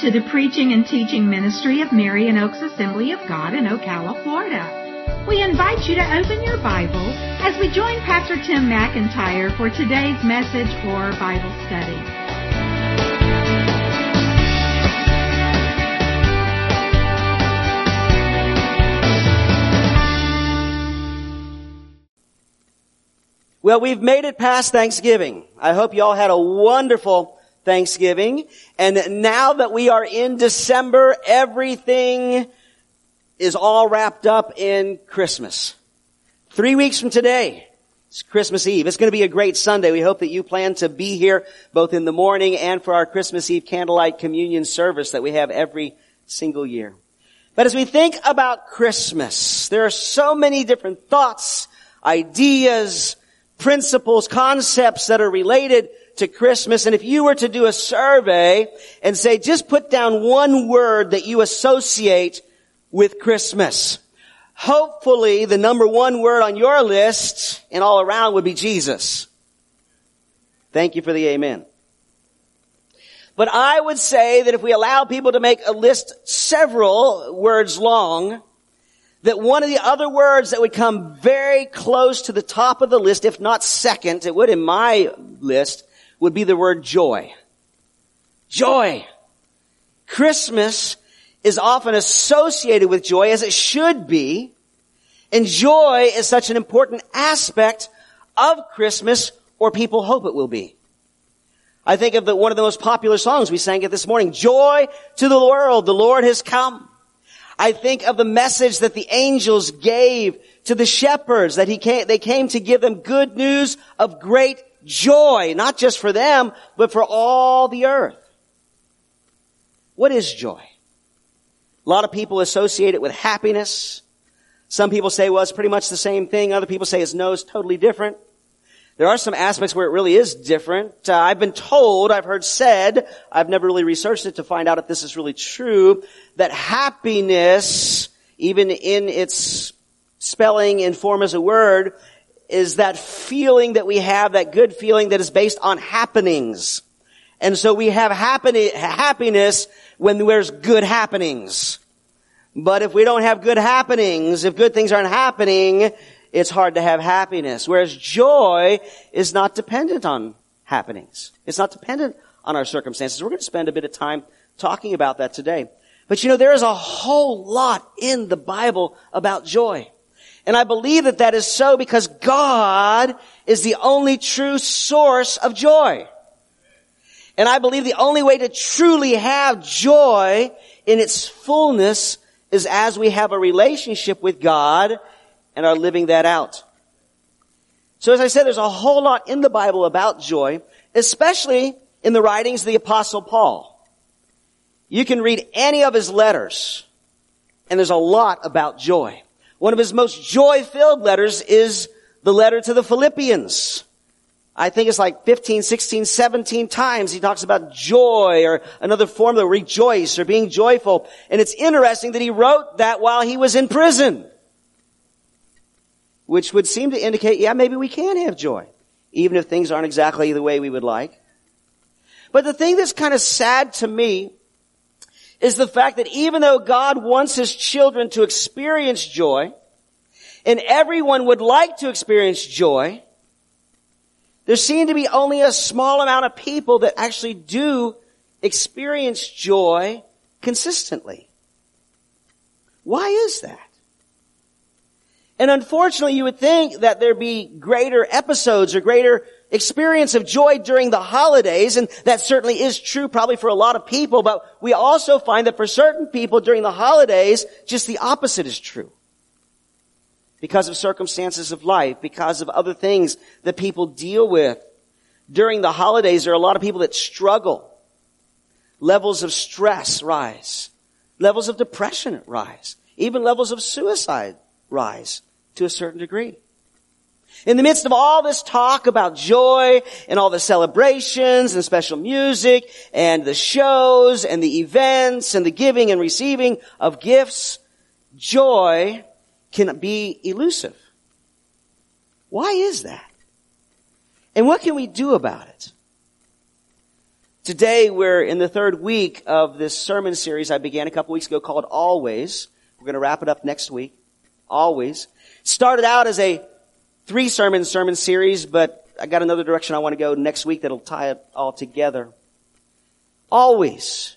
to the preaching and teaching ministry of Marion Oaks Assembly of God in Ocala, Florida. We invite you to open your Bible as we join Pastor Tim McIntyre for today's message or Bible study. Well, we've made it past Thanksgiving. I hope you all had a wonderful Thanksgiving. And now that we are in December, everything is all wrapped up in Christmas. Three weeks from today, it's Christmas Eve. It's going to be a great Sunday. We hope that you plan to be here both in the morning and for our Christmas Eve candlelight communion service that we have every single year. But as we think about Christmas, there are so many different thoughts, ideas, principles, concepts that are related to Christmas. And if you were to do a survey and say, just put down one word that you associate with Christmas, hopefully the number one word on your list and all around would be Jesus. Thank you for the amen. But I would say that if we allow people to make a list several words long, that one of the other words that would come very close to the top of the list, if not second, it would in my list, would be the word joy. Joy. Christmas is often associated with joy as it should be. And joy is such an important aspect of Christmas or people hope it will be. I think of the, one of the most popular songs we sang it this morning. Joy to the world. The Lord has come. I think of the message that the angels gave to the shepherds that he came, they came to give them good news of great joy, not just for them, but for all the earth. What is joy? A lot of people associate it with happiness. Some people say, well, it's pretty much the same thing. Other people say it's no, it's totally different. There are some aspects where it really is different. Uh, I've been told, I've heard said, I've never really researched it to find out if this is really true, that happiness, even in its spelling and form as a word, is that feeling that we have, that good feeling that is based on happenings. And so we have happiness when there's good happenings. But if we don't have good happenings, if good things aren't happening, it's hard to have happiness. Whereas joy is not dependent on happenings. It's not dependent on our circumstances. We're going to spend a bit of time talking about that today. But you know, there is a whole lot in the Bible about joy. And I believe that that is so because God is the only true source of joy. And I believe the only way to truly have joy in its fullness is as we have a relationship with God and are living that out. So as I said, there's a whole lot in the Bible about joy, especially in the writings of the apostle Paul. You can read any of his letters, and there's a lot about joy. One of his most joy-filled letters is the letter to the Philippians. I think it's like 15, 16, 17 times he talks about joy or another form of rejoice or being joyful. And it's interesting that he wrote that while he was in prison which would seem to indicate, yeah, maybe we can have joy, even if things aren't exactly the way we would like. But the thing that's kind of sad to me is the fact that even though God wants His children to experience joy, and everyone would like to experience joy, there seem to be only a small amount of people that actually do experience joy consistently. Why is that? And unfortunately, you would think that there'd be greater episodes or greater experience of joy during the holidays, and that certainly is true probably for a lot of people, but we also find that for certain people during the holidays, just the opposite is true. Because of circumstances of life, because of other things that people deal with. During the holidays, there are a lot of people that struggle. Levels of stress rise. Levels of depression rise. Even levels of suicide rise to a certain degree. In the midst of all this talk about joy and all the celebrations and special music and the shows and the events and the giving and receiving of gifts, joy can be elusive. Why is that? And what can we do about it? Today we're in the third week of this sermon series I began a couple weeks ago called Always. We're going to wrap it up next week. Always. Started out as a three sermon sermon series, but I got another direction I want to go next week that'll tie it all together. Always.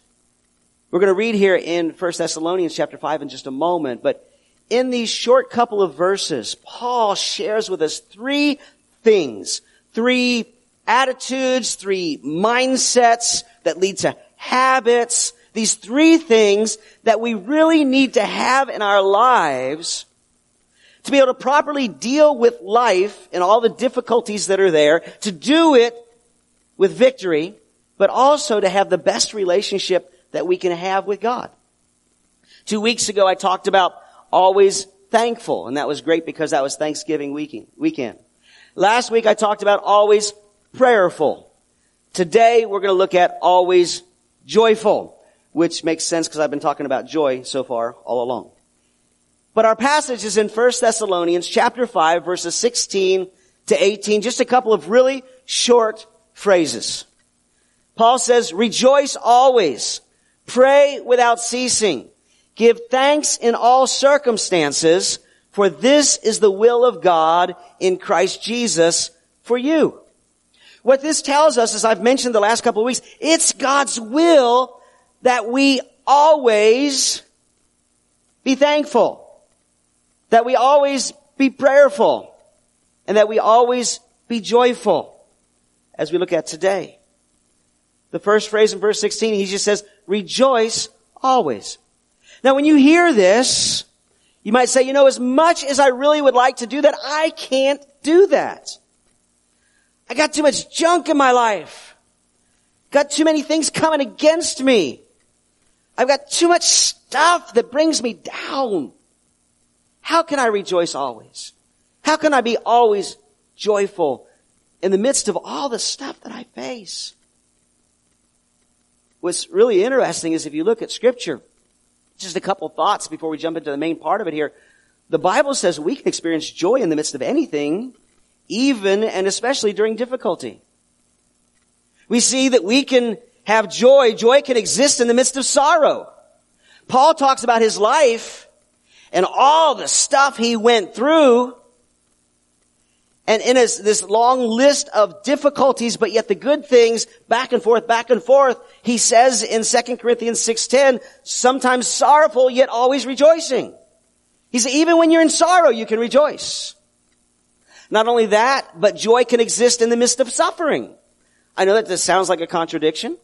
We're going to read here in 1 Thessalonians chapter 5 in just a moment, but in these short couple of verses, Paul shares with us three things, three attitudes, three mindsets that lead to habits, these three things that we really need to have in our lives to be able to properly deal with life and all the difficulties that are there, to do it with victory, but also to have the best relationship that we can have with God. Two weeks ago I talked about always thankful, and that was great because that was Thanksgiving weekend. Last week I talked about always prayerful. Today we're going to look at always joyful, which makes sense because I've been talking about joy so far all along. But our passage is in 1 Thessalonians chapter 5 verses 16 to 18, just a couple of really short phrases. Paul says, rejoice always, pray without ceasing, give thanks in all circumstances, for this is the will of God in Christ Jesus for you. What this tells us, as I've mentioned the last couple of weeks, it's God's will that we always be thankful that we always be prayerful and that we always be joyful as we look at today. The first phrase in verse 16, he just says, rejoice always. Now when you hear this, you might say, you know, as much as I really would like to do that, I can't do that. I got too much junk in my life. Got too many things coming against me. I've got too much stuff that brings me down. How can I rejoice always? How can I be always joyful in the midst of all the stuff that I face? What's really interesting is if you look at scripture, just a couple thoughts before we jump into the main part of it here. The Bible says we can experience joy in the midst of anything, even and especially during difficulty. We see that we can have joy. Joy can exist in the midst of sorrow. Paul talks about his life and all the stuff he went through. And in his, this long list of difficulties, but yet the good things, back and forth, back and forth, he says in 2 Corinthians 6.10, sometimes sorrowful, yet always rejoicing. He said, even when you're in sorrow, you can rejoice. Not only that, but joy can exist in the midst of suffering. I know that this sounds like a contradiction.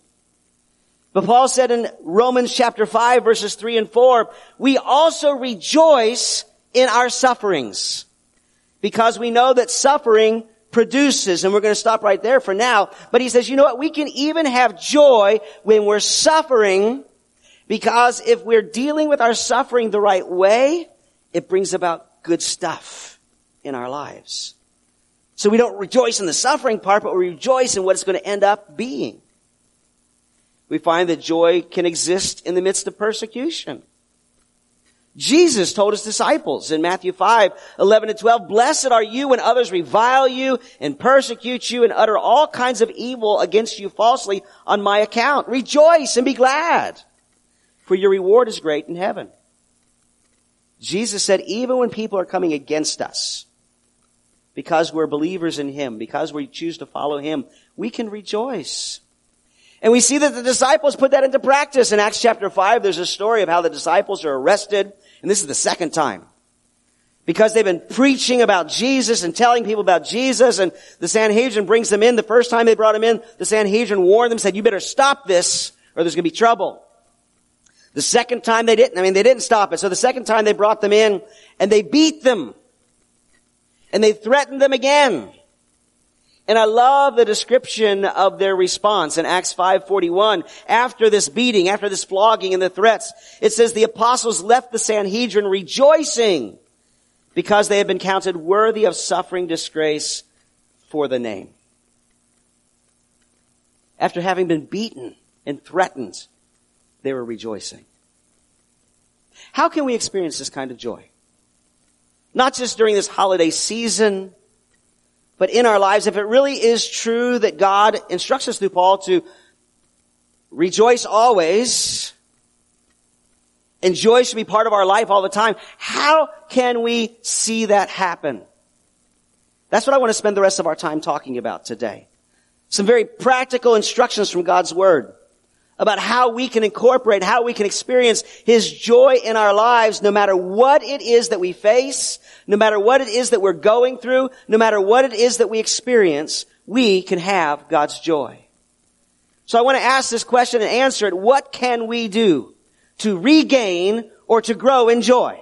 But Paul said in Romans chapter 5 verses 3 and 4, we also rejoice in our sufferings because we know that suffering produces, and we're going to stop right there for now, but he says, you know what, we can even have joy when we're suffering because if we're dealing with our suffering the right way, it brings about good stuff in our lives. So we don't rejoice in the suffering part, but we rejoice in what it's going to end up being we find that joy can exist in the midst of persecution. Jesus told his disciples in Matthew 5, 11 and 12, Blessed are you when others revile you and persecute you and utter all kinds of evil against you falsely on my account. Rejoice and be glad, for your reward is great in heaven. Jesus said, even when people are coming against us, because we're believers in Him, because we choose to follow Him, we can rejoice. And we see that the disciples put that into practice. In Acts chapter 5, there's a story of how the disciples are arrested. And this is the second time. Because they've been preaching about Jesus and telling people about Jesus and the Sanhedrin brings them in. The first time they brought him in, the Sanhedrin warned them, said, you better stop this or there's going to be trouble. The second time they didn't, I mean, they didn't stop it. So the second time they brought them in and they beat them and they threatened them again. And I love the description of their response in Acts 5:41. After this beating, after this flogging and the threats, it says the apostles left the Sanhedrin rejoicing because they had been counted worthy of suffering disgrace for the name. After having been beaten and threatened, they were rejoicing. How can we experience this kind of joy? Not just during this holiday season, but in our lives, if it really is true that God instructs us through Paul to rejoice always, and joy should be part of our life all the time. How can we see that happen? That's what I want to spend the rest of our time talking about today. Some very practical instructions from God's Word about how we can incorporate, how we can experience His joy in our lives no matter what it is that we face, no matter what it is that we're going through, no matter what it is that we experience, we can have God's joy. So I want to ask this question and answer it. What can we do to regain or to grow in joy?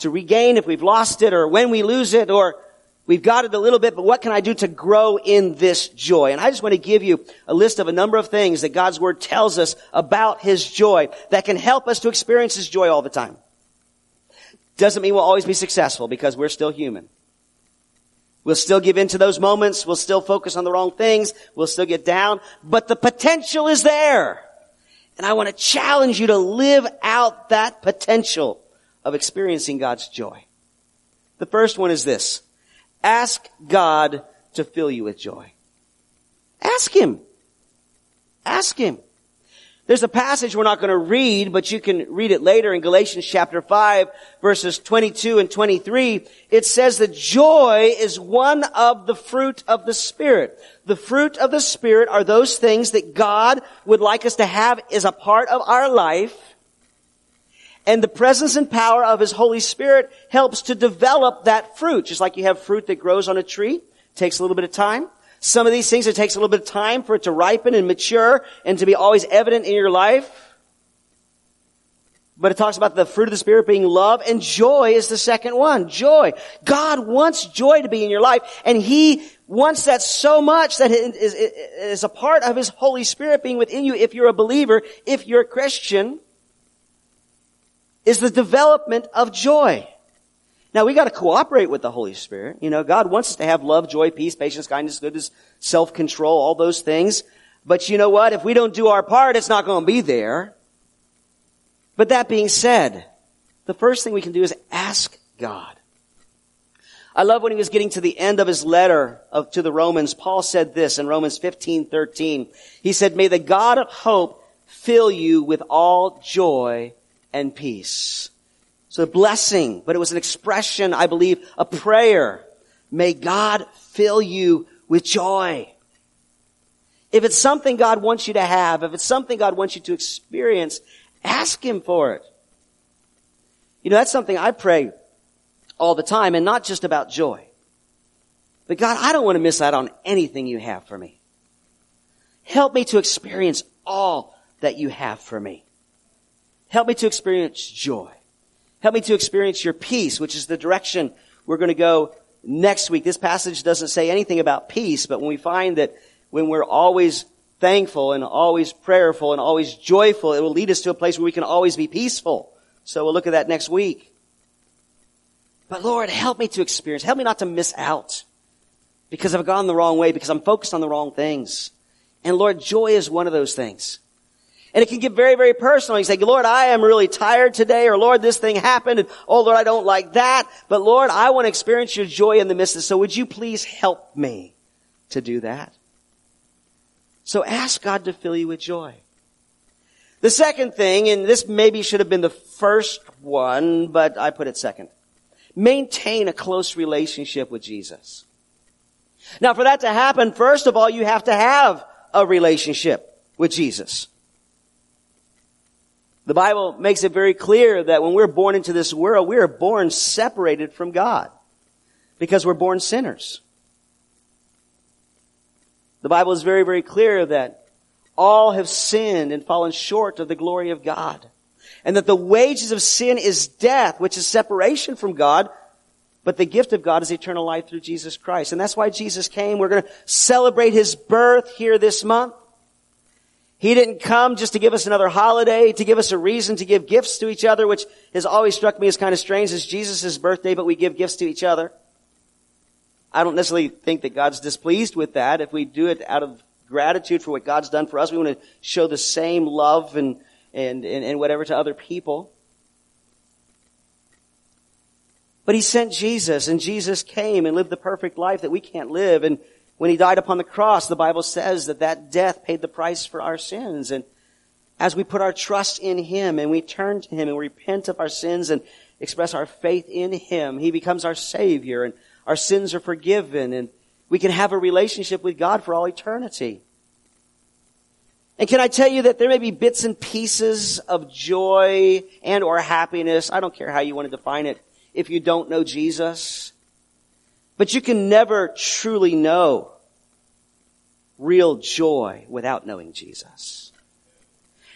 To regain if we've lost it or when we lose it or we've got it a little bit, but what can I do to grow in this joy? And I just want to give you a list of a number of things that God's Word tells us about His joy that can help us to experience His joy all the time. Doesn't mean we'll always be successful because we're still human. We'll still give in to those moments. We'll still focus on the wrong things. We'll still get down. But the potential is there. And I want to challenge you to live out that potential of experiencing God's joy. The first one is this. Ask God to fill you with joy. Ask Him. Ask Him. There's a passage we're not going to read, but you can read it later in Galatians chapter 5 verses 22 and 23. It says that joy is one of the fruit of the Spirit. The fruit of the Spirit are those things that God would like us to have as a part of our life. And the presence and power of His Holy Spirit helps to develop that fruit. Just like you have fruit that grows on a tree, takes a little bit of time. Some of these things, it takes a little bit of time for it to ripen and mature and to be always evident in your life. But it talks about the fruit of the Spirit being love and joy is the second one. Joy. God wants joy to be in your life and He wants that so much that it is a part of His Holy Spirit being within you if you're a believer, if you're a Christian, is the development of joy. Now we got to cooperate with the Holy Spirit. You know, God wants us to have love, joy, peace, patience, kindness, goodness, self-control, all those things. But you know what? If we don't do our part, it's not to be there. But that being said, the first thing we can do is ask God. I love when he was getting to the end of his letter of, to the Romans, Paul said this in Romans 15, 13. He said, may the God of hope fill you with all joy and peace So a blessing, but it was an expression, I believe, a prayer. May God fill you with joy. If it's something God wants you to have, if it's something God wants you to experience, ask Him for it. You know, that's something I pray all the time and not just about joy. But God, I don't want to miss out on anything you have for me. Help me to experience all that you have for me. Help me to experience joy. Help me to experience your peace, which is the direction we're going to go next week. This passage doesn't say anything about peace, but when we find that when we're always thankful and always prayerful and always joyful, it will lead us to a place where we can always be peaceful. So we'll look at that next week. But Lord, help me to experience, help me not to miss out because I've gone the wrong way, because I'm focused on the wrong things. And Lord, joy is one of those things. And it can get very, very personal. You say, Lord, I am really tired today, or Lord, this thing happened, and oh Lord, I don't like that. But Lord, I want to experience your joy in the midst of this. So would you please help me to do that? So ask God to fill you with joy. The second thing, and this maybe should have been the first one, but I put it second. Maintain a close relationship with Jesus. Now for that to happen, first of all, you have to have a relationship with Jesus. The Bible makes it very clear that when we're born into this world, we are born separated from God because we're born sinners. The Bible is very, very clear that all have sinned and fallen short of the glory of God. And that the wages of sin is death, which is separation from God, but the gift of God is eternal life through Jesus Christ. And that's why Jesus came. We're going to celebrate His birth here this month. He didn't come just to give us another holiday, to give us a reason to give gifts to each other, which has always struck me as kind of strange. It's Jesus' birthday, but we give gifts to each other. I don't necessarily think that God's displeased with that. If we do it out of gratitude for what God's done for us, we want to show the same love and, and, and, and whatever to other people. But He sent Jesus, and Jesus came and lived the perfect life that we can't live, and when he died upon the cross, the Bible says that that death paid the price for our sins. And as we put our trust in Him and we turn to Him and repent of our sins and express our faith in Him, He becomes our Savior and our sins are forgiven and we can have a relationship with God for all eternity. And can I tell you that there may be bits and pieces of joy and or happiness, I don't care how you want to define it, if you don't know Jesus. But you can never truly know real joy without knowing Jesus.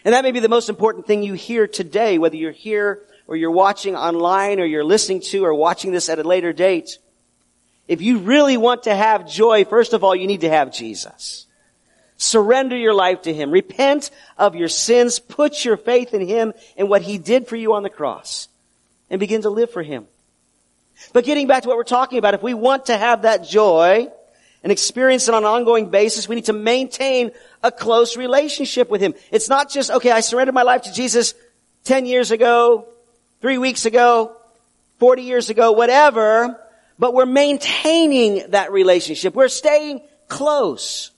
And that may be the most important thing you hear today, whether you're here or you're watching online or you're listening to or watching this at a later date. If you really want to have joy, first of all, you need to have Jesus. Surrender your life to Him. Repent of your sins. Put your faith in Him and what He did for you on the cross. And begin to live for Him. But getting back to what we're talking about, if we want to have that joy and experience it on an ongoing basis, we need to maintain a close relationship with Him. It's not just, okay, I surrendered my life to Jesus 10 years ago, three weeks ago, 40 years ago, whatever, but we're maintaining that relationship. We're staying close.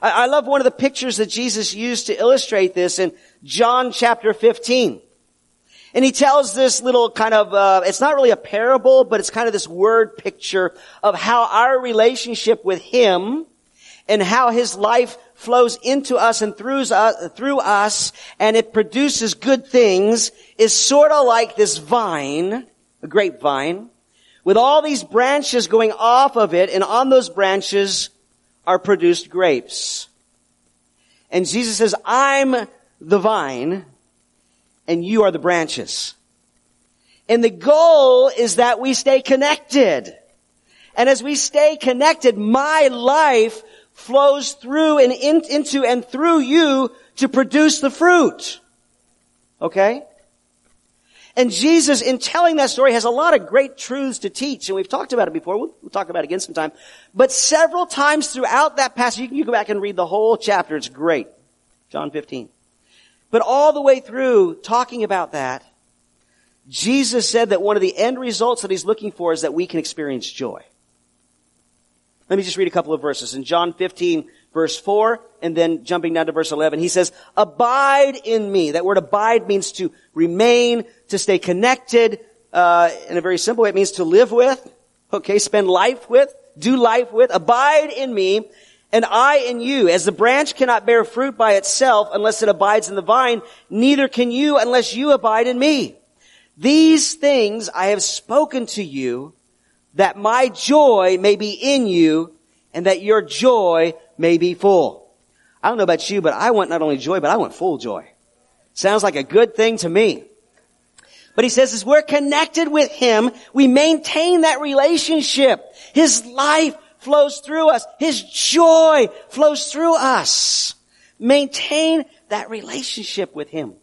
I, I love one of the pictures that Jesus used to illustrate this in John chapter 15. And he tells this little kind of, uh, it's not really a parable, but it's kind of this word picture of how our relationship with him and how his life flows into us and through us, through us and it produces good things is sort of like this vine, a grapevine, with all these branches going off of it and on those branches are produced grapes. And Jesus says, I'm the vine and you are the branches. And the goal is that we stay connected. And as we stay connected, my life flows through and in, into and through you to produce the fruit. Okay? And Jesus, in telling that story, has a lot of great truths to teach, and we've talked about it before. We'll, we'll talk about it again sometime. But several times throughout that passage, you can, you go back and read the whole chapter. It's great. John 15. But all the way through talking about that, Jesus said that one of the end results that he's looking for is that we can experience joy. Let me just read a couple of verses. In John 15, verse 4, and then jumping down to verse 11, he says, Abide in me. That word abide means to remain, to stay connected. Uh, in a very simple way, it means to live with. Okay, spend life with, do life with. Abide in me, and I in you. As the branch cannot bear fruit by itself unless it abides in the vine, neither can you unless you abide in me. These things I have spoken to you that my joy may be in you and that your joy may be full. I don't know about you, but I want not only joy, but I want full joy. Sounds like a good thing to me. But he says as we're connected with him, we maintain that relationship. His life flows through us. His joy flows through us. Maintain that relationship with him.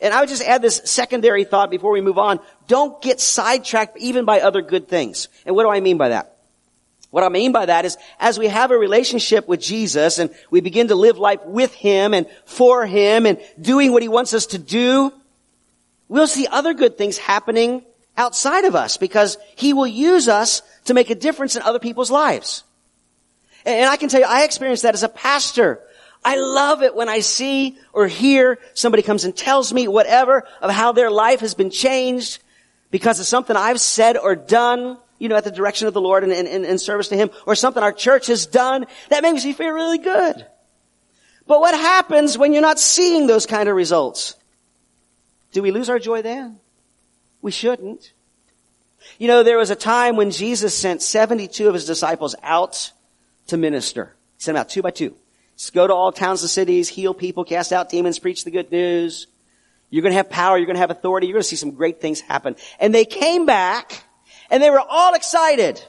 And I would just add this secondary thought before we move on. Don't get sidetracked even by other good things. And what do I mean by that? What I mean by that is as we have a relationship with Jesus and we begin to live life with Him and for Him and doing what He wants us to do, we'll see other good things happening outside of us because He will use us to make a difference in other people's lives. And I can tell you, I experienced that as a pastor. I love it when I see or hear somebody comes and tells me whatever of how their life has been changed because of something I've said or done, you know, at the direction of the Lord and in service to Him, or something our church has done. That makes me feel really good. But what happens when you're not seeing those kind of results? Do we lose our joy then? We shouldn't. You know, there was a time when Jesus sent 72 of his disciples out to minister. He sent them out two by two. Just go to all towns and cities, heal people, cast out demons, preach the good news. You're going to have power. You're going to have authority. You're going to see some great things happen. And they came back and they were all excited.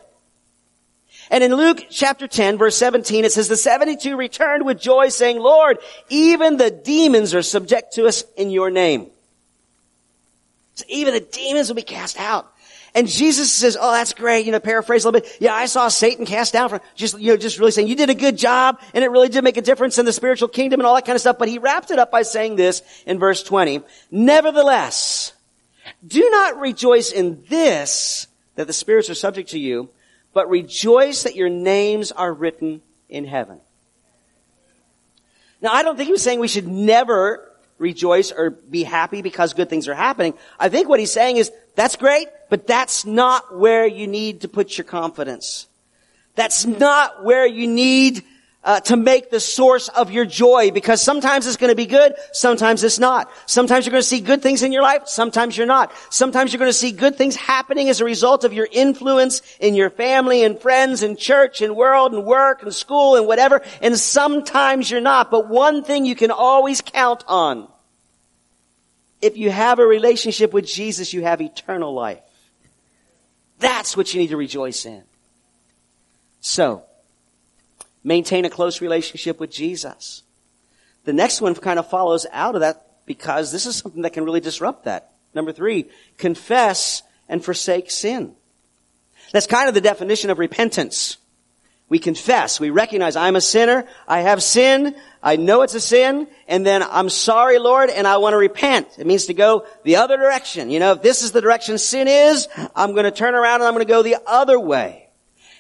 And in Luke chapter 10 verse 17 it says the 72 returned with joy saying, Lord, even the demons are subject to us in your name. So even the demons will be cast out. And Jesus says, oh, that's great. You know, paraphrase a little bit. Yeah, I saw Satan cast down from, just, you know, just really saying, you did a good job and it really did make a difference in the spiritual kingdom and all that kind of stuff. But he wrapped it up by saying this in verse 20. Nevertheless, do not rejoice in this, that the spirits are subject to you, but rejoice that your names are written in heaven. Now, I don't think he was saying we should never rejoice or be happy because good things are happening. I think what he's saying is, that's great, but that's not where you need to put your confidence. That's not where you need uh, to make the source of your joy because sometimes it's going to be good, sometimes it's not. Sometimes you're going to see good things in your life, sometimes you're not. Sometimes you're going to see good things happening as a result of your influence in your family and friends and church and world and work and school and whatever, and sometimes you're not. But one thing you can always count on. If you have a relationship with Jesus, you have eternal life. That's what you need to rejoice in. So, maintain a close relationship with Jesus. The next one kind of follows out of that because this is something that can really disrupt that. Number three, confess and forsake sin. That's kind of the definition of repentance. We confess, we recognize I'm a sinner, I have sin, I know it's a sin, and then I'm sorry, Lord, and I want to repent. It means to go the other direction. You know, if this is the direction sin is, I'm going to turn around and I'm going to go the other way.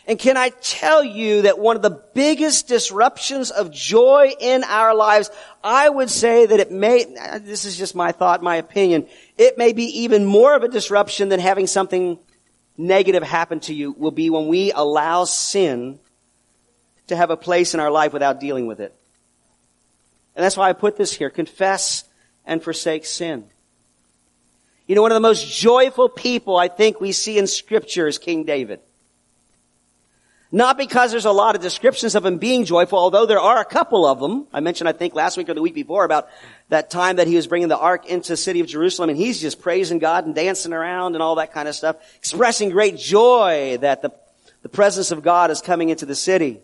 And can I tell you that one of the biggest disruptions of joy in our lives, I would say that it may, this is just my thought, my opinion, it may be even more of a disruption than having something negative happen to you will be when we allow sin to have a place in our life without dealing with it. And that's why I put this here. Confess and forsake sin. You know, one of the most joyful people I think we see in scripture is King David. Not because there's a lot of descriptions of him being joyful, although there are a couple of them. I mentioned, I think, last week or the week before about that time that he was bringing the ark into the city of Jerusalem and he's just praising God and dancing around and all that kind of stuff, expressing great joy that the, the presence of God is coming into the city.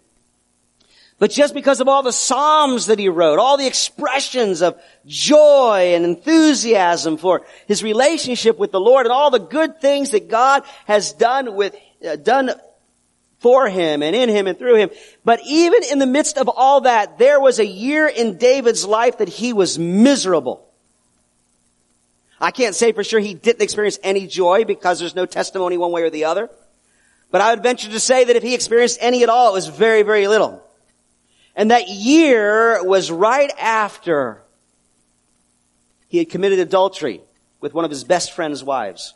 But just because of all the Psalms that he wrote, all the expressions of joy and enthusiasm for his relationship with the Lord and all the good things that God has done with, uh, done for him and in him and through him. But even in the midst of all that, there was a year in David's life that he was miserable. I can't say for sure he didn't experience any joy because there's no testimony one way or the other. But I would venture to say that if he experienced any at all, it was very, very little. And that year was right after he had committed adultery with one of his best friend's wives,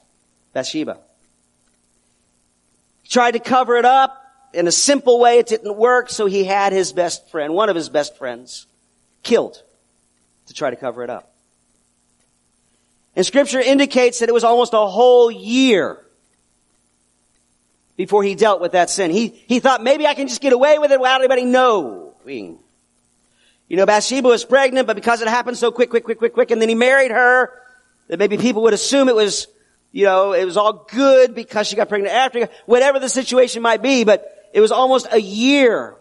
Bathsheba He tried to cover it up in a simple way. It didn't work. So he had his best friend, one of his best friends, killed to try to cover it up. And scripture indicates that it was almost a whole year before he dealt with that sin. He, he thought maybe I can just get away with it without anybody knowing. You know, Bathsheba was pregnant, but because it happened so quick, quick, quick, quick, quick, and then he married her, that maybe people would assume it was you know, it was all good because she got pregnant after, whatever the situation might be, but it was almost a year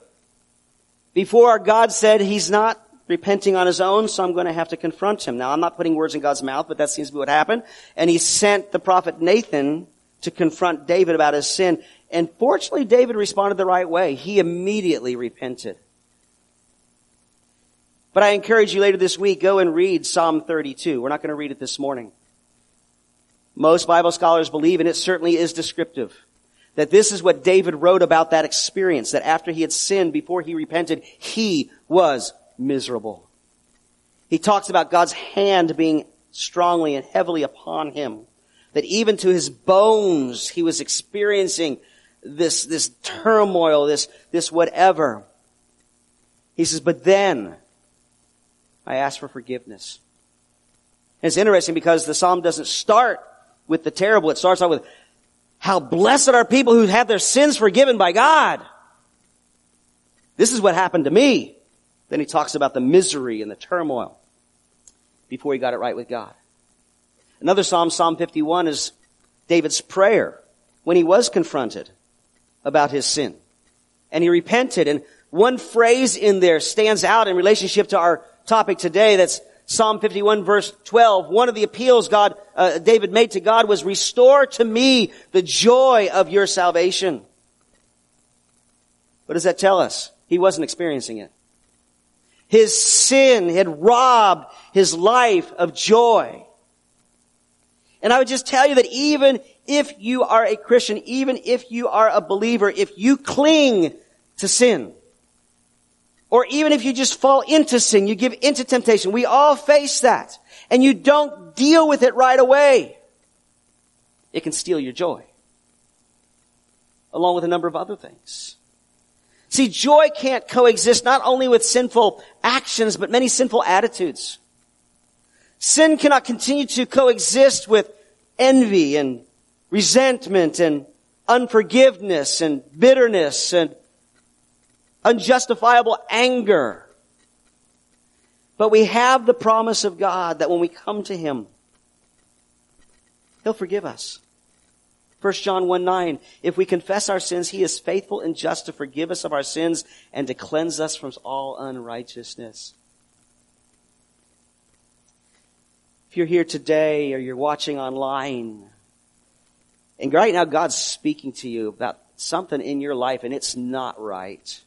before God said he's not repenting on his own, so I'm going to have to confront him. Now, I'm not putting words in God's mouth, but that seems to be what happened. And he sent the prophet Nathan to confront David about his sin. And fortunately, David responded the right way. He immediately repented. But I encourage you later this week, go and read Psalm 32. We're not going to read it this morning. Most Bible scholars believe, and it certainly is descriptive, that this is what David wrote about that experience, that after he had sinned, before he repented, he was miserable. He talks about God's hand being strongly and heavily upon him. That even to his bones, he was experiencing this, this turmoil, this, this whatever. He says, but then I ask for forgiveness. And it's interesting because the psalm doesn't start with the terrible. It starts out with, how blessed are people who have their sins forgiven by God. This is what happened to me. Then he talks about the misery and the turmoil before he got it right with God. Another Psalm, Psalm 51, is David's prayer when he was confronted about his sin. And he repented. And one phrase in there stands out in relationship to our topic today that's Psalm 51 verse 12, one of the appeals God, uh, David made to God was, restore to me the joy of your salvation. What does that tell us? He wasn't experiencing it. His sin had robbed his life of joy. And I would just tell you that even if you are a Christian, even if you are a believer, if you cling to sin, Or even if you just fall into sin, you give into temptation. We all face that. And you don't deal with it right away. It can steal your joy. Along with a number of other things. See, joy can't coexist not only with sinful actions, but many sinful attitudes. Sin cannot continue to coexist with envy and resentment and unforgiveness and bitterness and unjustifiable anger. But we have the promise of God that when we come to Him, He'll forgive us. 1 John 1 9, if we confess our sins, He is faithful and just to forgive us of our sins and to cleanse us from all unrighteousness. If you're here today or you're watching online, and right now God's speaking to you about something in your life and it's not right,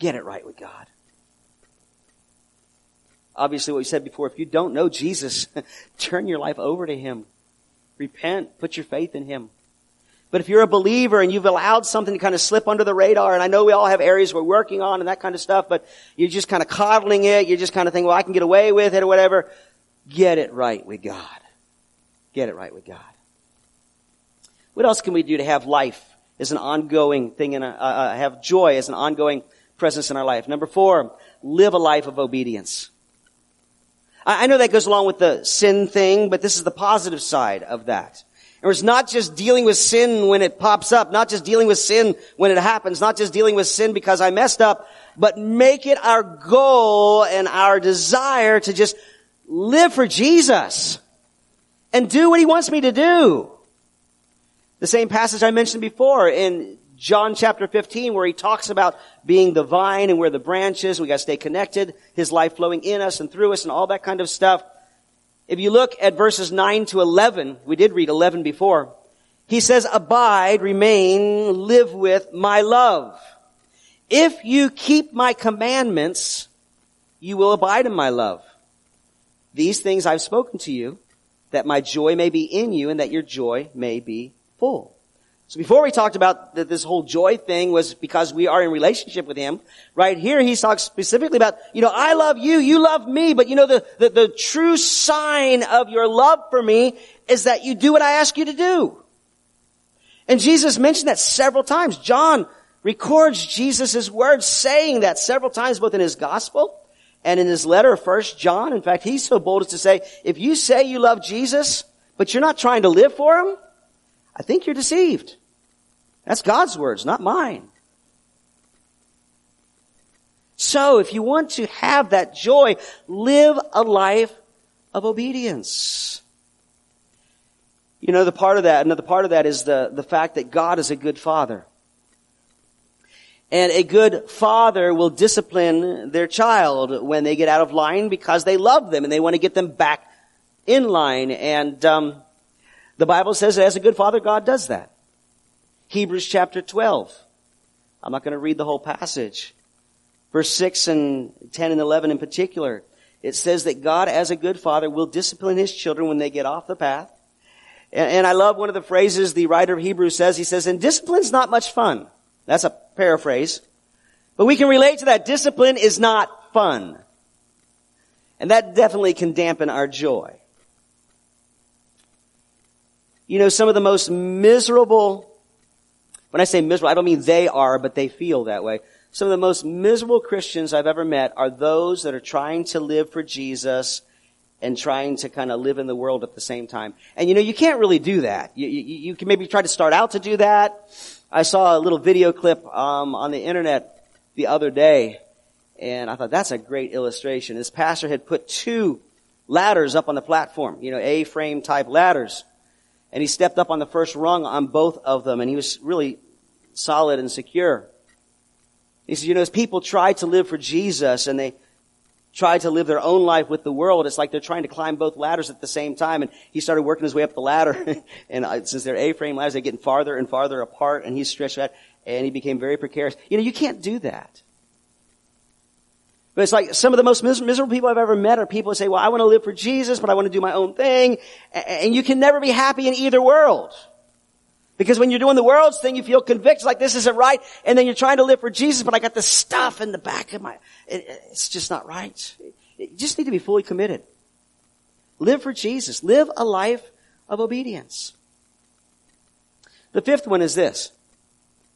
get it right with God. Obviously, what we said before, if you don't know Jesus, turn your life over to Him. Repent. Put your faith in Him. But if you're a believer and you've allowed something to kind of slip under the radar, and I know we all have areas we're working on and that kind of stuff, but you're just kind of coddling it, you're just kind of thinking, well, I can get away with it or whatever, get it right with God. Get it right with God. What else can we do to have life as an ongoing thing and uh, uh, have joy as an ongoing presence in our life? Number four, live a life of obedience. I know that goes along with the sin thing, but this is the positive side of that. And it's not just dealing with sin when it pops up, not just dealing with sin when it happens, not just dealing with sin because I messed up, but make it our goal and our desire to just live for Jesus and do what he wants me to do. The same passage I mentioned before in John chapter 15 where he talks about being the vine and we're the branches. We got to stay connected. His life flowing in us and through us and all that kind of stuff. If you look at verses 9 to 11, we did read 11 before. He says, abide, remain, live with my love. If you keep my commandments, you will abide in my love. These things I've spoken to you, that my joy may be in you and that your joy may be full. So before we talked about that this whole joy thing was because we are in relationship with Him, right here He talks specifically about, you know, I love you, you love me, but you know, the, the, the true sign of your love for me is that you do what I ask you to do. And Jesus mentioned that several times. John records Jesus' words saying that several times both in his gospel and in his letter of first John. In fact, he's so bold as to say, if you say you love Jesus, but you're not trying to live for him, I think you're deceived. That's God's words, not mine. So if you want to have that joy, live a life of obedience. You know, the part of that, another part of that is the, the fact that God is a good father. And a good father will discipline their child when they get out of line because they love them and they want to get them back in line. And um, the Bible says that as a good father, God does that. Hebrews chapter 12. I'm not going to read the whole passage. Verse 6 and 10 and 11 in particular. It says that God, as a good father, will discipline his children when they get off the path. And, and I love one of the phrases the writer of Hebrews says. He says, and discipline's not much fun. That's a paraphrase. But we can relate to that. Discipline is not fun. And that definitely can dampen our joy. You know, some of the most miserable when I say miserable, I don't mean they are, but they feel that way. Some of the most miserable Christians I've ever met are those that are trying to live for Jesus and trying to kind of live in the world at the same time. And you know, you can't really do that. You, you, you can maybe try to start out to do that. I saw a little video clip um, on the internet the other day, and I thought that's a great illustration. This pastor had put two ladders up on the platform, you know, A-frame type ladders. And he stepped up on the first rung on both of them, and he was really solid and secure. He says, you know, as people try to live for Jesus and they try to live their own life with the world, it's like they're trying to climb both ladders at the same time. And he started working his way up the ladder. and uh, since they're A-frame ladders, they're getting farther and farther apart, and he's stretched out, and he became very precarious. You know, you can't do that. But it's like some of the most miserable people I've ever met are people who say, well, I want to live for Jesus, but I want to do my own thing. And you can never be happy in either world. Because when you're doing the world's thing, you feel convicted like this isn't right, and then you're trying to live for Jesus, but I got this stuff in the back of my, it, it's just not right. You just need to be fully committed. Live for Jesus. Live a life of obedience. The fifth one is this.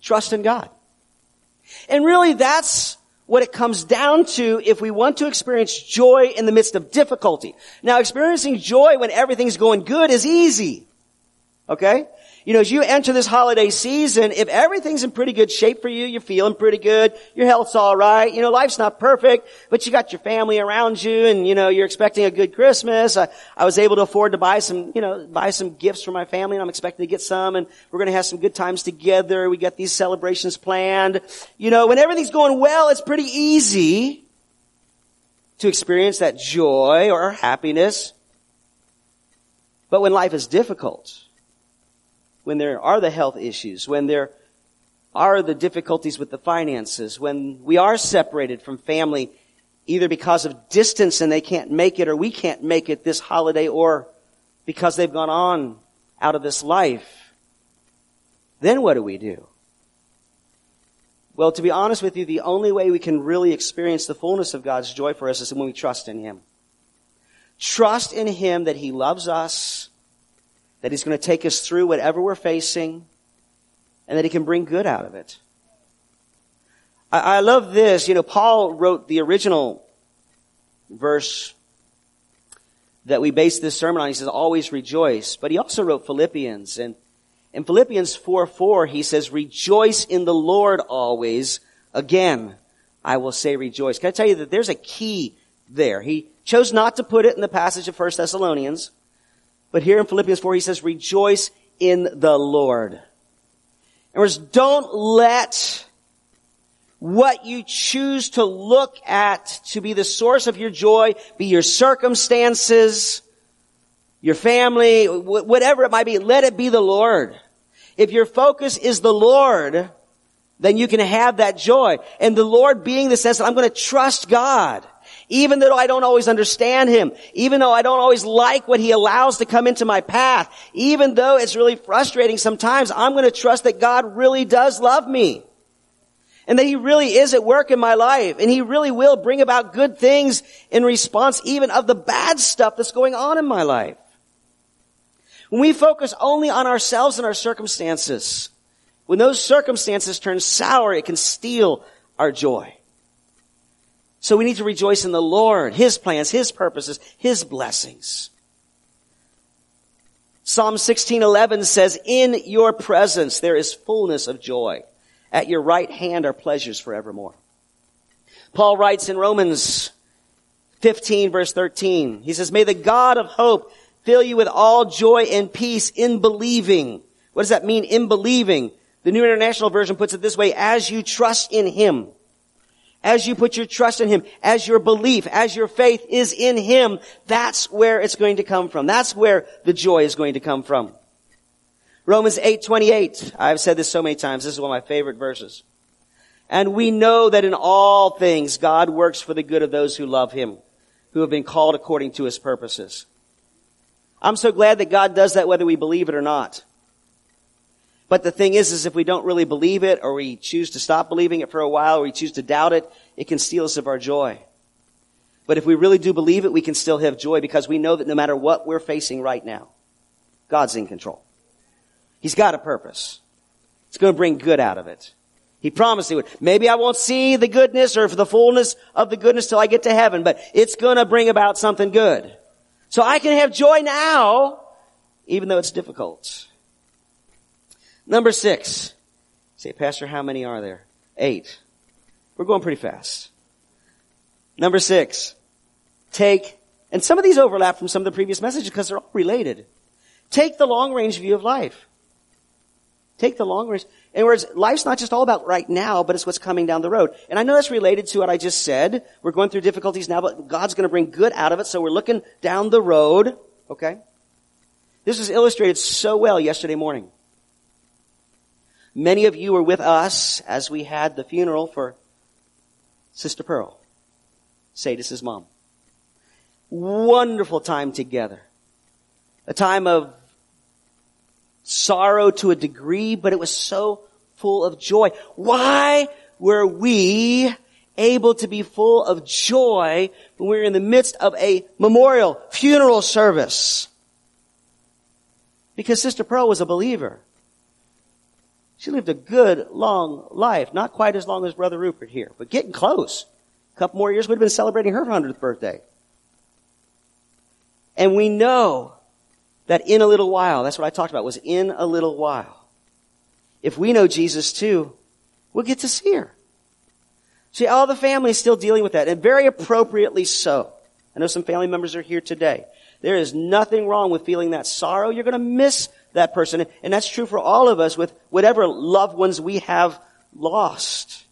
Trust in God. And really that's what it comes down to if we want to experience joy in the midst of difficulty. Now experiencing joy when everything's going good is easy. Okay? You know, as you enter this holiday season, if everything's in pretty good shape for you, you're feeling pretty good, your health's alright, you know, life's not perfect, but you got your family around you and, you know, you're expecting a good Christmas. I, I was able to afford to buy some, you know, buy some gifts for my family and I'm expecting to get some and we're going to have some good times together. We got these celebrations planned. You know, when everything's going well, it's pretty easy to experience that joy or happiness. But when life is difficult, when there are the health issues, when there are the difficulties with the finances, when we are separated from family, either because of distance and they can't make it or we can't make it this holiday or because they've gone on out of this life, then what do we do? Well, to be honest with you, the only way we can really experience the fullness of God's joy for us is when we trust in Him. Trust in Him that He loves us, that He's going to take us through whatever we're facing, and that He can bring good out of it. I, I love this. You know, Paul wrote the original verse that we base this sermon on. He says, always rejoice. But he also wrote Philippians. And in Philippians 4, 4, he says, rejoice in the Lord always. Again, I will say rejoice. Can I tell you that there's a key there? He chose not to put it in the passage of 1 Thessalonians. But here in Philippians 4, he says, rejoice in the Lord. In words, don't let what you choose to look at to be the source of your joy be your circumstances, your family, whatever it might be. Let it be the Lord. If your focus is the Lord, then you can have that joy. And the Lord being the sense that I'm going to trust God. Even though I don't always understand Him, even though I don't always like what He allows to come into my path, even though it's really frustrating sometimes, I'm going to trust that God really does love me. And that He really is at work in my life. And He really will bring about good things in response even of the bad stuff that's going on in my life. When we focus only on ourselves and our circumstances, when those circumstances turn sour, it can steal our joy. So we need to rejoice in the Lord, His plans, His purposes, His blessings. Psalm 16:11 says, "In your presence there is fullness of joy. At your right hand are pleasures forevermore." Paul writes in Romans 15 verse 13, he says, "May the God of hope fill you with all joy and peace in believing." What does that mean in believing? The New International Version puts it this way, as you trust in Him as you put your trust in Him, as your belief, as your faith is in Him, that's where it's going to come from. That's where the joy is going to come from. Romans 8:28. I've said this so many times. This is one of my favorite verses. And we know that in all things God works for the good of those who love Him, who have been called according to His purposes. I'm so glad that God does that whether we believe it or not. But the thing is, is if we don't really believe it, or we choose to stop believing it for a while, or we choose to doubt it, it can steal us of our joy. But if we really do believe it, we can still have joy because we know that no matter what we're facing right now, God's in control. He's got a purpose. It's going to bring good out of it. He promised he would. Maybe I won't see the goodness or the fullness of the goodness till I get to heaven, but it's going to bring about something good. So I can have joy now, even though it's difficult. Number six. Say, Pastor, how many are there? Eight. We're going pretty fast. Number six. Take, and some of these overlap from some of the previous messages because they're all related. Take the long range view of life. Take the long range. In other words, life's not just all about right now, but it's what's coming down the road. And I know that's related to what I just said. We're going through difficulties now, but God's going to bring good out of it, so we're looking down the road. Okay? This was illustrated so well yesterday morning. Many of you were with us as we had the funeral for Sister Pearl, Sadis's mom. Wonderful time together. A time of sorrow to a degree, but it was so full of joy. Why were we able to be full of joy when we were in the midst of a memorial funeral service? Because Sister Pearl was a believer. She lived a good, long life. Not quite as long as Brother Rupert here, but getting close. A couple more years, we'd have been celebrating her 100th birthday. And we know that in a little while, that's what I talked about, was in a little while. If we know Jesus too, we'll get to see her. See, all the family is still dealing with that, and very appropriately so. I know some family members are here today. There is nothing wrong with feeling that sorrow. You're going to miss that person. And that's true for all of us with whatever loved ones we have lost.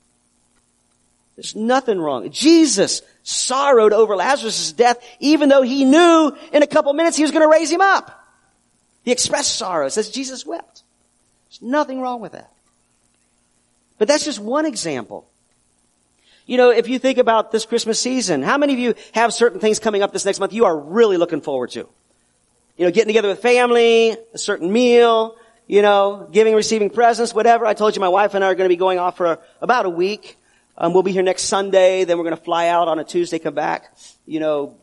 There's nothing wrong. Jesus sorrowed over Lazarus' death, even though he knew in a couple minutes he was going to raise him up. He expressed sorrow. It says Jesus wept. There's nothing wrong with that. But that's just one example. You know, if you think about this Christmas season, how many of you have certain things coming up this next month you are really looking forward to? You know, getting together with family, a certain meal, you know, giving, receiving presents, whatever. I told you my wife and I are going to be going off for about a week. Um, we'll be here next Sunday, then we're going to fly out on a Tuesday, come back, you know,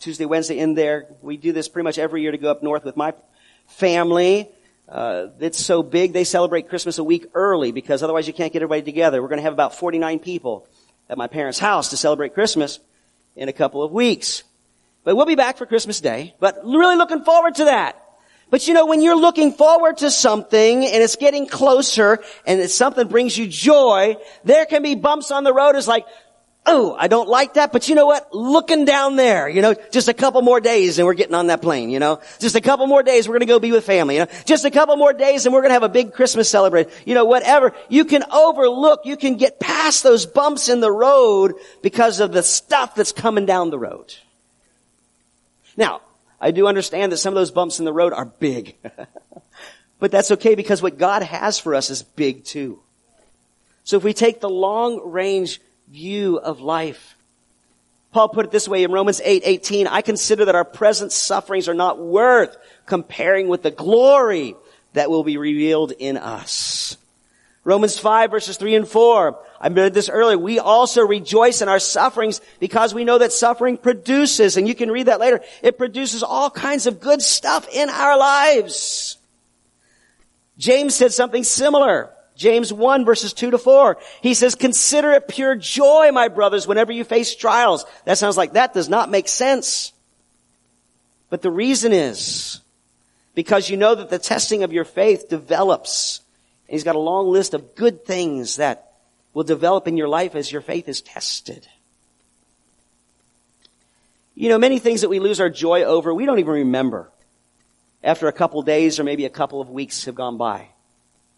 Tuesday, Wednesday in there. We do this pretty much every year to go up north with my family. Uh, it's so big, they celebrate Christmas a week early because otherwise you can't get everybody together. We're going to have about 49 people at my parents' house to celebrate Christmas in a couple of weeks. But we'll be back for Christmas Day, but really looking forward to that. But you know, when you're looking forward to something and it's getting closer and something brings you joy, there can be bumps on the road. It's like, oh, I don't like that, but you know what? Looking down there, you know, just a couple more days and we're getting on that plane, you know? Just a couple more days, we're gonna go be with family, you know? Just a couple more days and we're gonna have a big Christmas celebration. You know, whatever. You can overlook, you can get past those bumps in the road because of the stuff that's coming down the road. Now, I do understand that some of those bumps in the road are big. but that's okay because what God has for us is big too. So if we take the long range view of life, Paul put it this way in Romans 8, 18, I consider that our present sufferings are not worth comparing with the glory that will be revealed in us. Romans 5 verses 3 and 4. I read this earlier. We also rejoice in our sufferings because we know that suffering produces, and you can read that later, it produces all kinds of good stuff in our lives. James said something similar. James 1 verses 2 to 4. He says, consider it pure joy, my brothers, whenever you face trials. That sounds like that does not make sense. But the reason is because you know that the testing of your faith develops he's got a long list of good things that will develop in your life as your faith is tested. You know, many things that we lose our joy over, we don't even remember after a couple days or maybe a couple of weeks have gone by.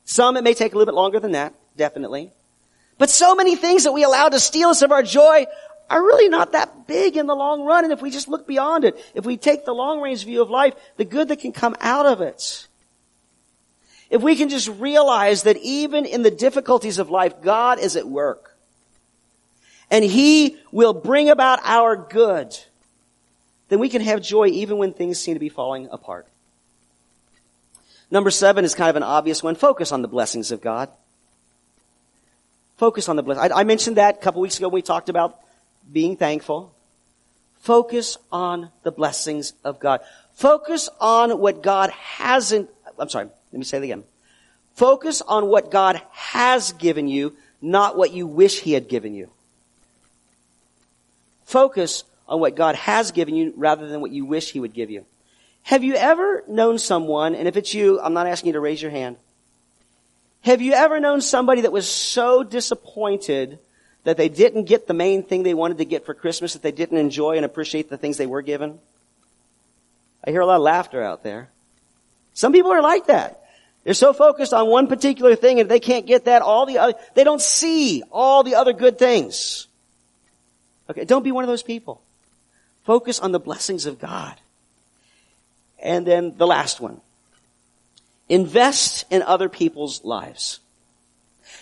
Some it may take a little bit longer than that, definitely. But so many things that we allow to steal us of our joy are really not that big in the long run. And if we just look beyond it, if we take the long range view of life, the good that can come out of it. If we can just realize that even in the difficulties of life, God is at work. And He will bring about our good, then we can have joy even when things seem to be falling apart. Number seven is kind of an obvious one. Focus on the blessings of God. Focus on the blessings. I, mentioned that a couple weeks ago when we talked about being thankful. Focus on the blessings of God. Focus on what God hasn't, I'm sorry, let me say it again. Focus on what God has given you, not what you wish He had given you. Focus on what God has given you rather than what you wish He would give you. Have you ever known someone, and if it's you, I'm not asking you to raise your hand. Have you ever known somebody that was so disappointed that they didn't get the main thing they wanted to get for Christmas, that they didn't enjoy and appreciate the things they were given? I hear a lot of laughter out there. Some people are like that. They're so focused on one particular thing and they can't get that, all the other, they don't see all the other good things. Okay, don't be one of those people. Focus on the blessings of God. And then the last one. Invest in other people's lives.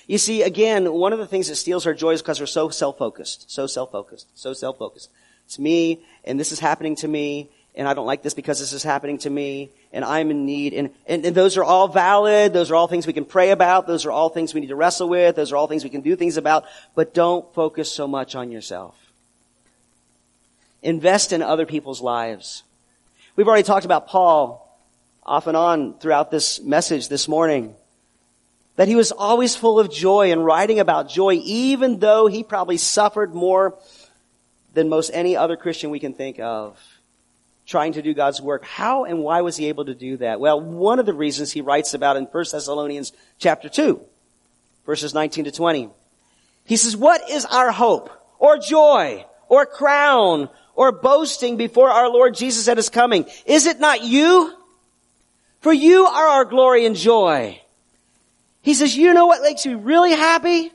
You see, again, one of the things that steals our joy is because we're so self-focused, so self-focused, so self-focused. It's me, and this is happening to me, and I don't like this because this is happening to me, and I'm in need, and, and, and those are all valid, those are all things we can pray about, those are all things we need to wrestle with, those are all things we can do things about, but don't focus so much on yourself. Invest in other people's lives. We've already talked about Paul off and on throughout this message this morning. That he was always full of joy and writing about joy, even though he probably suffered more than most any other Christian we can think of trying to do God's work. How and why was he able to do that? Well, one of the reasons he writes about in 1 Thessalonians chapter 2, verses 19 to 20. He says, what is our hope or joy or crown or boasting before our Lord Jesus at his coming? Is it not you? For you are our glory and joy. He says, you know what makes me really happy?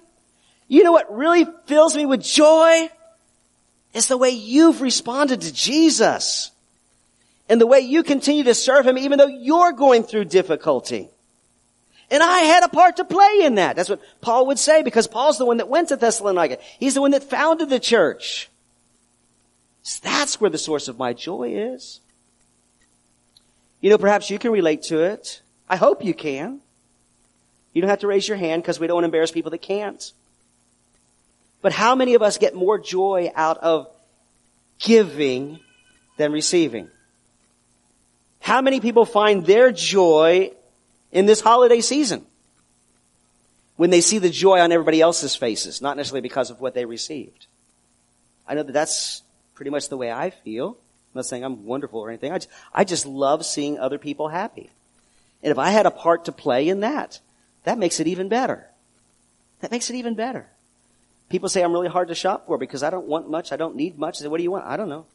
You know what really fills me with joy? It's the way you've responded to Jesus. And the way you continue to serve Him even though you're going through difficulty. And I had a part to play in that. That's what Paul would say because Paul's the one that went to Thessalonica. He's the one that founded the church. So that's where the source of my joy is. You know, perhaps you can relate to it. I hope you can. You don't have to raise your hand because we don't want to embarrass people that can't. But how many of us get more joy out of giving than receiving? How many people find their joy in this holiday season? When they see the joy on everybody else's faces, not necessarily because of what they received. I know that that's pretty much the way I feel. I'm not saying I'm wonderful or anything. I just, I just love seeing other people happy. And if I had a part to play in that, that makes it even better. That makes it even better. People say I'm really hard to shop for because I don't want much. I don't need much. I say, what do you want? I don't know.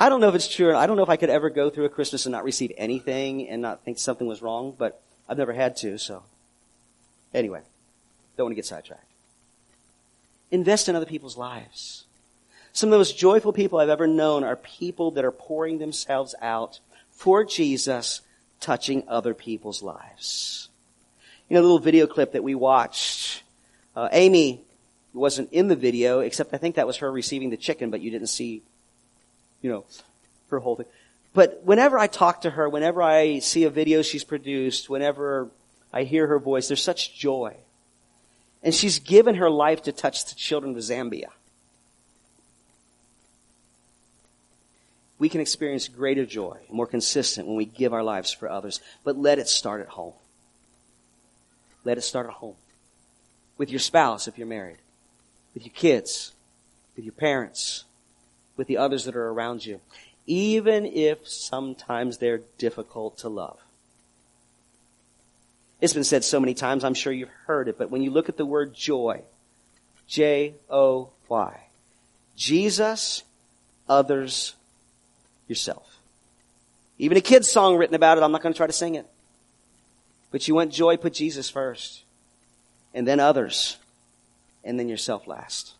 I don't know if it's true. I don't know if I could ever go through a Christmas and not receive anything and not think something was wrong, but I've never had to, so. Anyway, don't want to get sidetracked. Invest in other people's lives. Some of the most joyful people I've ever known are people that are pouring themselves out for Jesus touching other people's lives. You know, little video clip that we watched, uh, Amy wasn't in the video, except I think that was her receiving the chicken, but you didn't see, you know, her whole thing. But whenever I talk to her, whenever I see a video she's produced, whenever I hear her voice, there's such joy. And she's given her life to touch the children of Zambia. we can experience greater joy, more consistent when we give our lives for others. But let it start at home. Let it start at home. With your spouse if you're married. With your kids. With your parents. With the others that are around you. Even if sometimes they're difficult to love. It's been said so many times, I'm sure you've heard it, but when you look at the word joy, J-O-Y, Jesus, others, yourself. Even a kid's song written about it, I'm not going to try to sing it. But you want joy, put Jesus first. And then others. And then yourself last.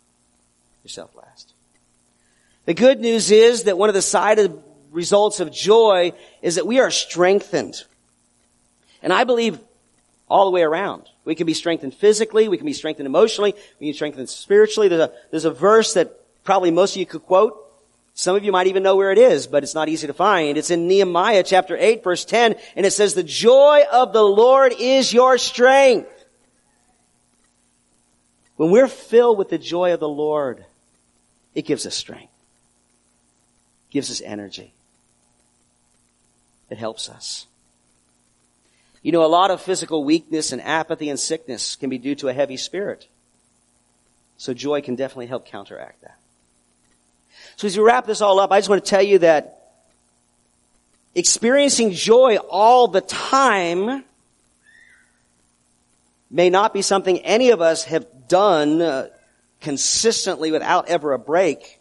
Yourself last. The good news is that one of the side results of joy is that we are strengthened. And I believe all the way around. We can be strengthened physically, we can be strengthened emotionally, we can be strengthened spiritually. There's a, there's a verse that probably most of you could quote some of you might even know where it is, but it's not easy to find. It's in Nehemiah chapter 8 verse 10, and it says, the joy of the Lord is your strength. When we're filled with the joy of the Lord, it gives us strength. Gives us energy. It helps us. You know, a lot of physical weakness and apathy and sickness can be due to a heavy spirit. So joy can definitely help counteract that. So as we wrap this all up, I just want to tell you that experiencing joy all the time may not be something any of us have done uh, consistently without ever a break.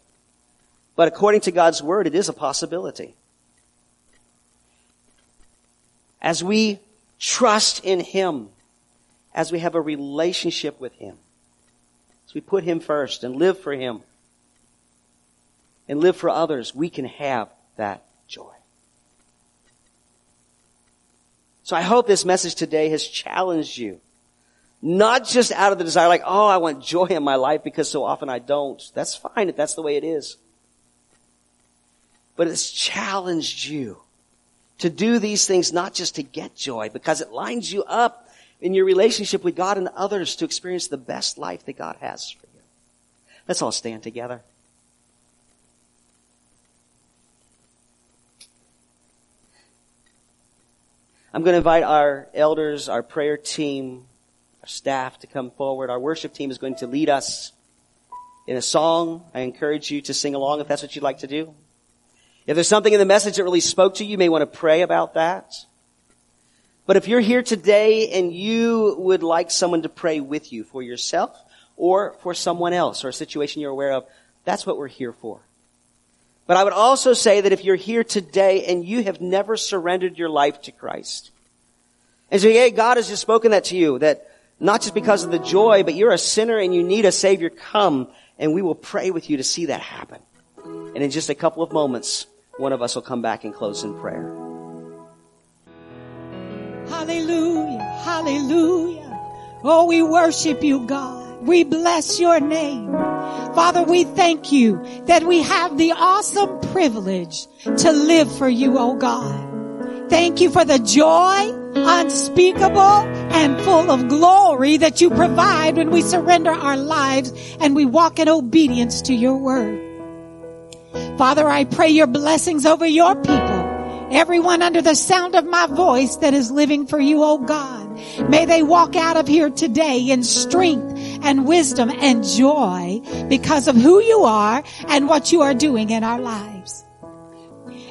But according to God's word, it is a possibility. As we trust in Him, as we have a relationship with Him, as we put Him first and live for Him, and live for others, we can have that joy. So I hope this message today has challenged you. Not just out of the desire like, oh, I want joy in my life because so often I don't. That's fine if that's the way it is. But it's challenged you to do these things not just to get joy, because it lines you up in your relationship with God and others to experience the best life that God has for you. Let's all stand together. I'm going to invite our elders, our prayer team, our staff to come forward. Our worship team is going to lead us in a song. I encourage you to sing along if that's what you'd like to do. If there's something in the message that really spoke to you, you may want to pray about that. But if you're here today and you would like someone to pray with you for yourself or for someone else or a situation you're aware of, that's what we're here for. But I would also say that if you're here today and you have never surrendered your life to Christ, and so, hey, God has just spoken that to you, that not just because of the joy, but you're a sinner and you need a Savior, come and we will pray with you to see that happen. And in just a couple of moments, one of us will come back and close in prayer. Hallelujah. Hallelujah. Oh, we worship you, God. We bless your name. Father, we thank you that we have the awesome privilege to live for you, oh God. Thank you for the joy unspeakable and full of glory that you provide when we surrender our lives and we walk in obedience to your word. Father, I pray your blessings over your people Everyone under the sound of my voice that is living for you, oh God. May they walk out of here today in strength and wisdom and joy because of who you are and what you are doing in our lives.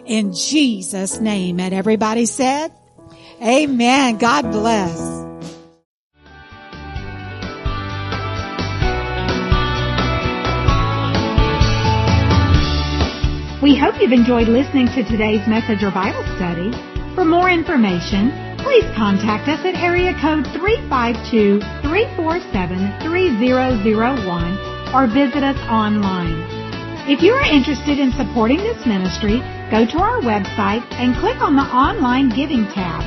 In Jesus' name. And everybody said, Amen. God bless. We hope you've enjoyed listening to today's message or Bible study. For more information, please contact us at area code 352-347-3001 or visit us online. If you are interested in supporting this ministry, go to our website and click on the online giving tab.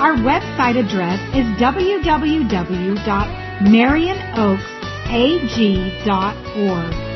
Our website address is www.marionoaksag.org.